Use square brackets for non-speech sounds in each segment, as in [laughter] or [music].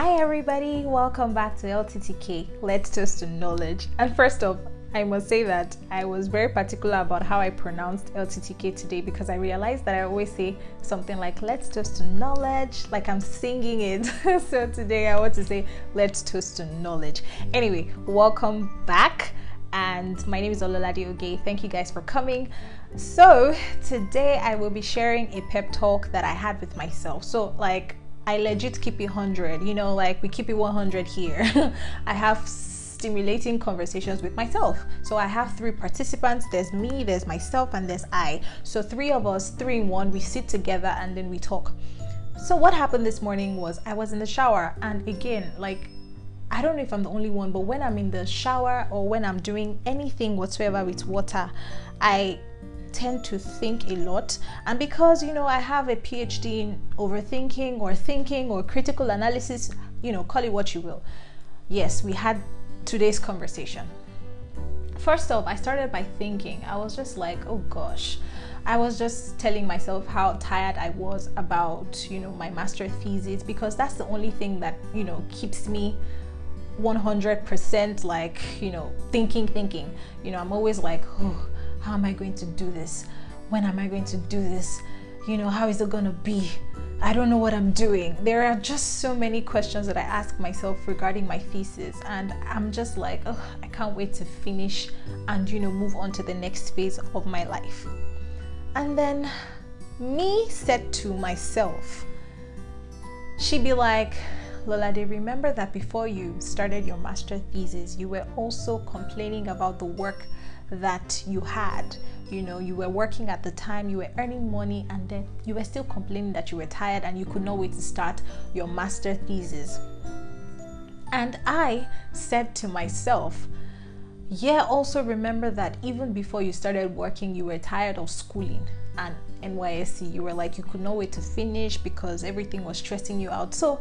Hi, everybody. Welcome back to LTTK. Let's toast to knowledge. And first off, I must say that I was very particular about how I pronounced LTTK today because I realized that I always say something like let's toast to knowledge, like I'm singing it. [laughs] so today I want to say let's toast to knowledge. Anyway, welcome back. And my name is Ololade Oge. Thank you guys for coming. So today I will be sharing a pep talk that I had with myself. So, like, I legit keep it 100. You know, like we keep it 100 here. [laughs] I have stimulating conversations with myself. So I have three participants there's me, there's myself, and there's I. So three of us, three in one, we sit together and then we talk. So what happened this morning was I was in the shower, and again, like I don't know if I'm the only one, but when I'm in the shower or when I'm doing anything whatsoever with water, I tend to think a lot. And because, you know, I have a PhD in overthinking or thinking or critical analysis, you know, call it what you will. Yes, we had today's conversation. First off, I started by thinking, I was just like, oh gosh. I was just telling myself how tired I was about, you know, my master thesis because that's the only thing that, you know, keeps me 100% like, you know, thinking, thinking. You know, I'm always like, oh, how am I going to do this? When am I going to do this? You know, how is it going to be? I don't know what I'm doing. There are just so many questions that I ask myself regarding my thesis, and I'm just like, oh, I can't wait to finish and, you know, move on to the next phase of my life. And then me said to myself, she'd be like, Lolade, remember that before you started your master thesis, you were also complaining about the work that you had. You know, you were working at the time, you were earning money, and then you were still complaining that you were tired and you could not wait to start your master thesis. And I said to myself, yeah, also remember that even before you started working, you were tired of schooling and NYSC. You were like, you could not wait to finish because everything was stressing you out. So,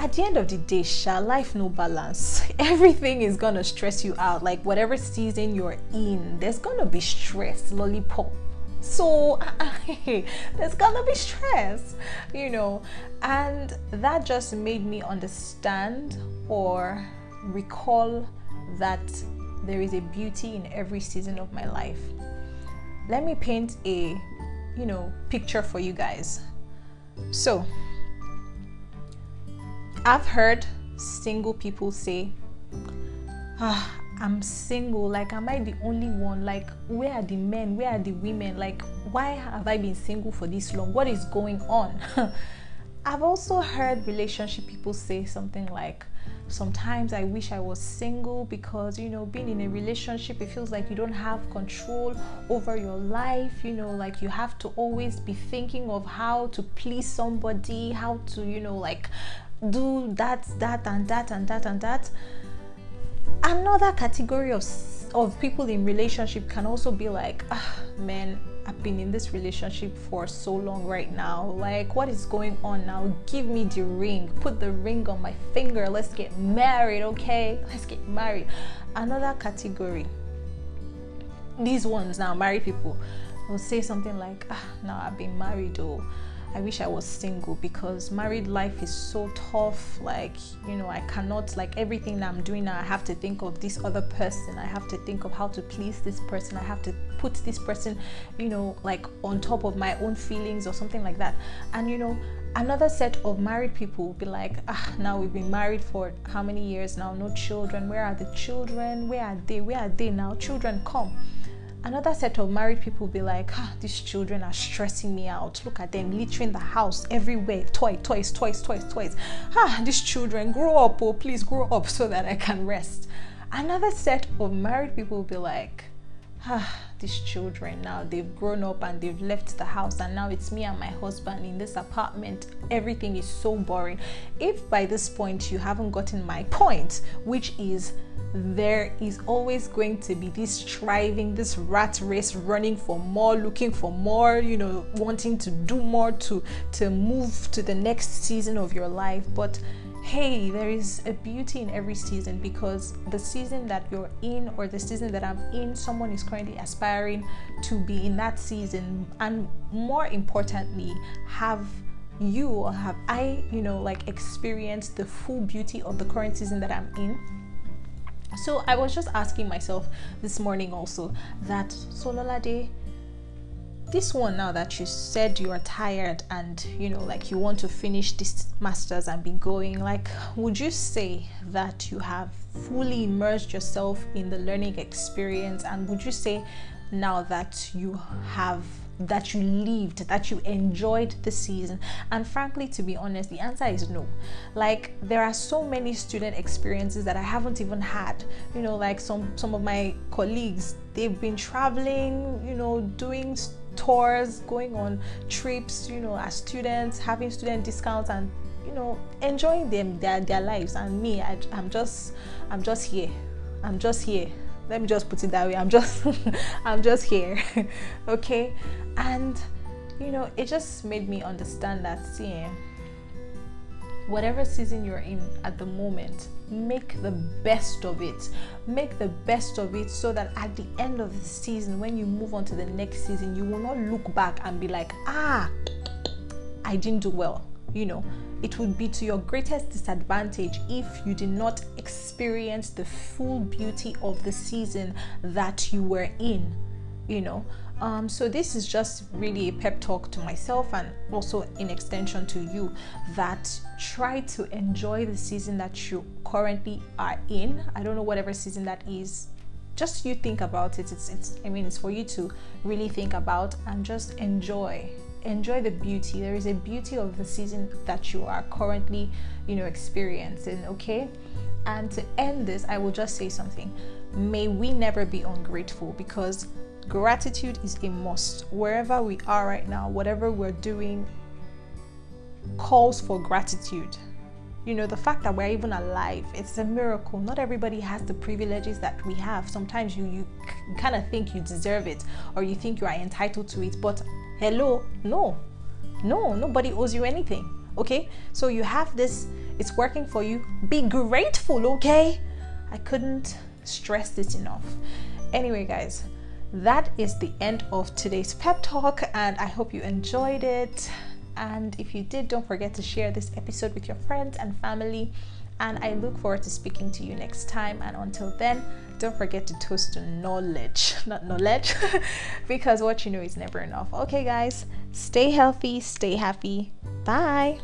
at the end of the day, shall life no balance. [laughs] Everything is gonna stress you out. Like whatever season you're in, there's gonna be stress, lollipop. So [laughs] there's gonna be stress, you know, and that just made me understand or recall that there is a beauty in every season of my life. Let me paint a, you know, picture for you guys. So, I've heard single people say, ah, I'm single. Like, am I the only one? Like, where are the men? Where are the women? Like, why have I been single for this long? What is going on? [laughs] I've also heard relationship people say something like, sometimes I wish I was single because, you know, being in a relationship, it feels like you don't have control over your life. You know, like you have to always be thinking of how to please somebody, how to, you know, like do that, that, and that, and that, and that. Another category of of people in relationship can also be like, ah, man, I've been in this relationship for so long right now. Like, what is going on now? Give me the ring. Put the ring on my finger. Let's get married, okay? Let's get married. Another category. These ones now, married people will say something like, ah, now I've been married, oh I wish I was single because married life is so tough. Like, you know, I cannot, like, everything that I'm doing now, I have to think of this other person. I have to think of how to please this person. I have to put this person, you know, like on top of my own feelings or something like that. And, you know, another set of married people will be like, ah, now we've been married for how many years now? No children. Where are the children? Where are they? Where are they now? Children, come another set of married people will be like, ah, these children are stressing me out. Look at them littering the house everywhere. Toy, toys, toys, toys, toys. Ah, these children, grow up, oh, please grow up so that I can rest. Another set of married people will be like, ah, these children now they've grown up and they've left the house and now it's me and my husband in this apartment. Everything is so boring. If by this point you haven't gotten my point which is there is always going to be this striving this rat race running for more looking for more you know wanting to do more to to move to the next season of your life. But hey, there is a beauty in every season because the season that you're in or the season that I'm in, someone is currently aspiring to be in that season and more importantly, have you or have I, you know, like experienced the full beauty of the current season that I'm in? So I was just asking myself this morning also that Sololade, this one now that you said you are tired and you know like you want to finish this masters and be going like would you say that you have fully immersed yourself in the learning experience and would you say now that you have that you lived, that you enjoyed the season? And frankly, to be honest, the answer is no. Like there are so many student experiences that I haven't even had. You know, like some some of my colleagues, they've been traveling, you know, doing tours, going on trips, you know, as students, having student discounts and you know, enjoying them their their lives. And me, I, I'm just I'm just here. I'm just here let me just put it that way i'm just [laughs] i'm just here [laughs] okay and you know it just made me understand that see eh, whatever season you're in at the moment make the best of it. Make the best of it so that at the end of the season when you move on to the next season you will not look back and be like ah i didn't do well you know. It would be to your greatest disadvantage if you did not experience the full beauty of the season that you were in you know. Um, so this is just really a pep talk to myself and also in extension to you that try to enjoy the season that you currently are in. I don't know whatever season that is. Just you think about it. It's it's i mean it's for you to really think about and just enjoy. Enjoy the beauty. There is a beauty of the season that you are currently you know experiencing okay? And to end this i will just say something. May we never be ungrateful because gratitude is a must. Wherever we are right now whatever we're doing calls for gratitude. You know the fact that we're even alive it's a miracle. Not everybody has the privileges that we have. Sometimes you you kind of think you deserve it or you think you are entitled to it but hello no. No nobody owes you anything okay? So you have this it's working for you. Be grateful okay? I couldn't stress this enough. Anyway guys that is the end of today's pep talk and i hope you enjoyed it and if you did, don't forget to share this episode with your friends and family. And I look forward to speaking to you next time. And until then, don't forget to toast to knowledge, [laughs] not knowledge, [laughs] because what you know is never enough. Okay, guys, stay healthy, stay happy. Bye.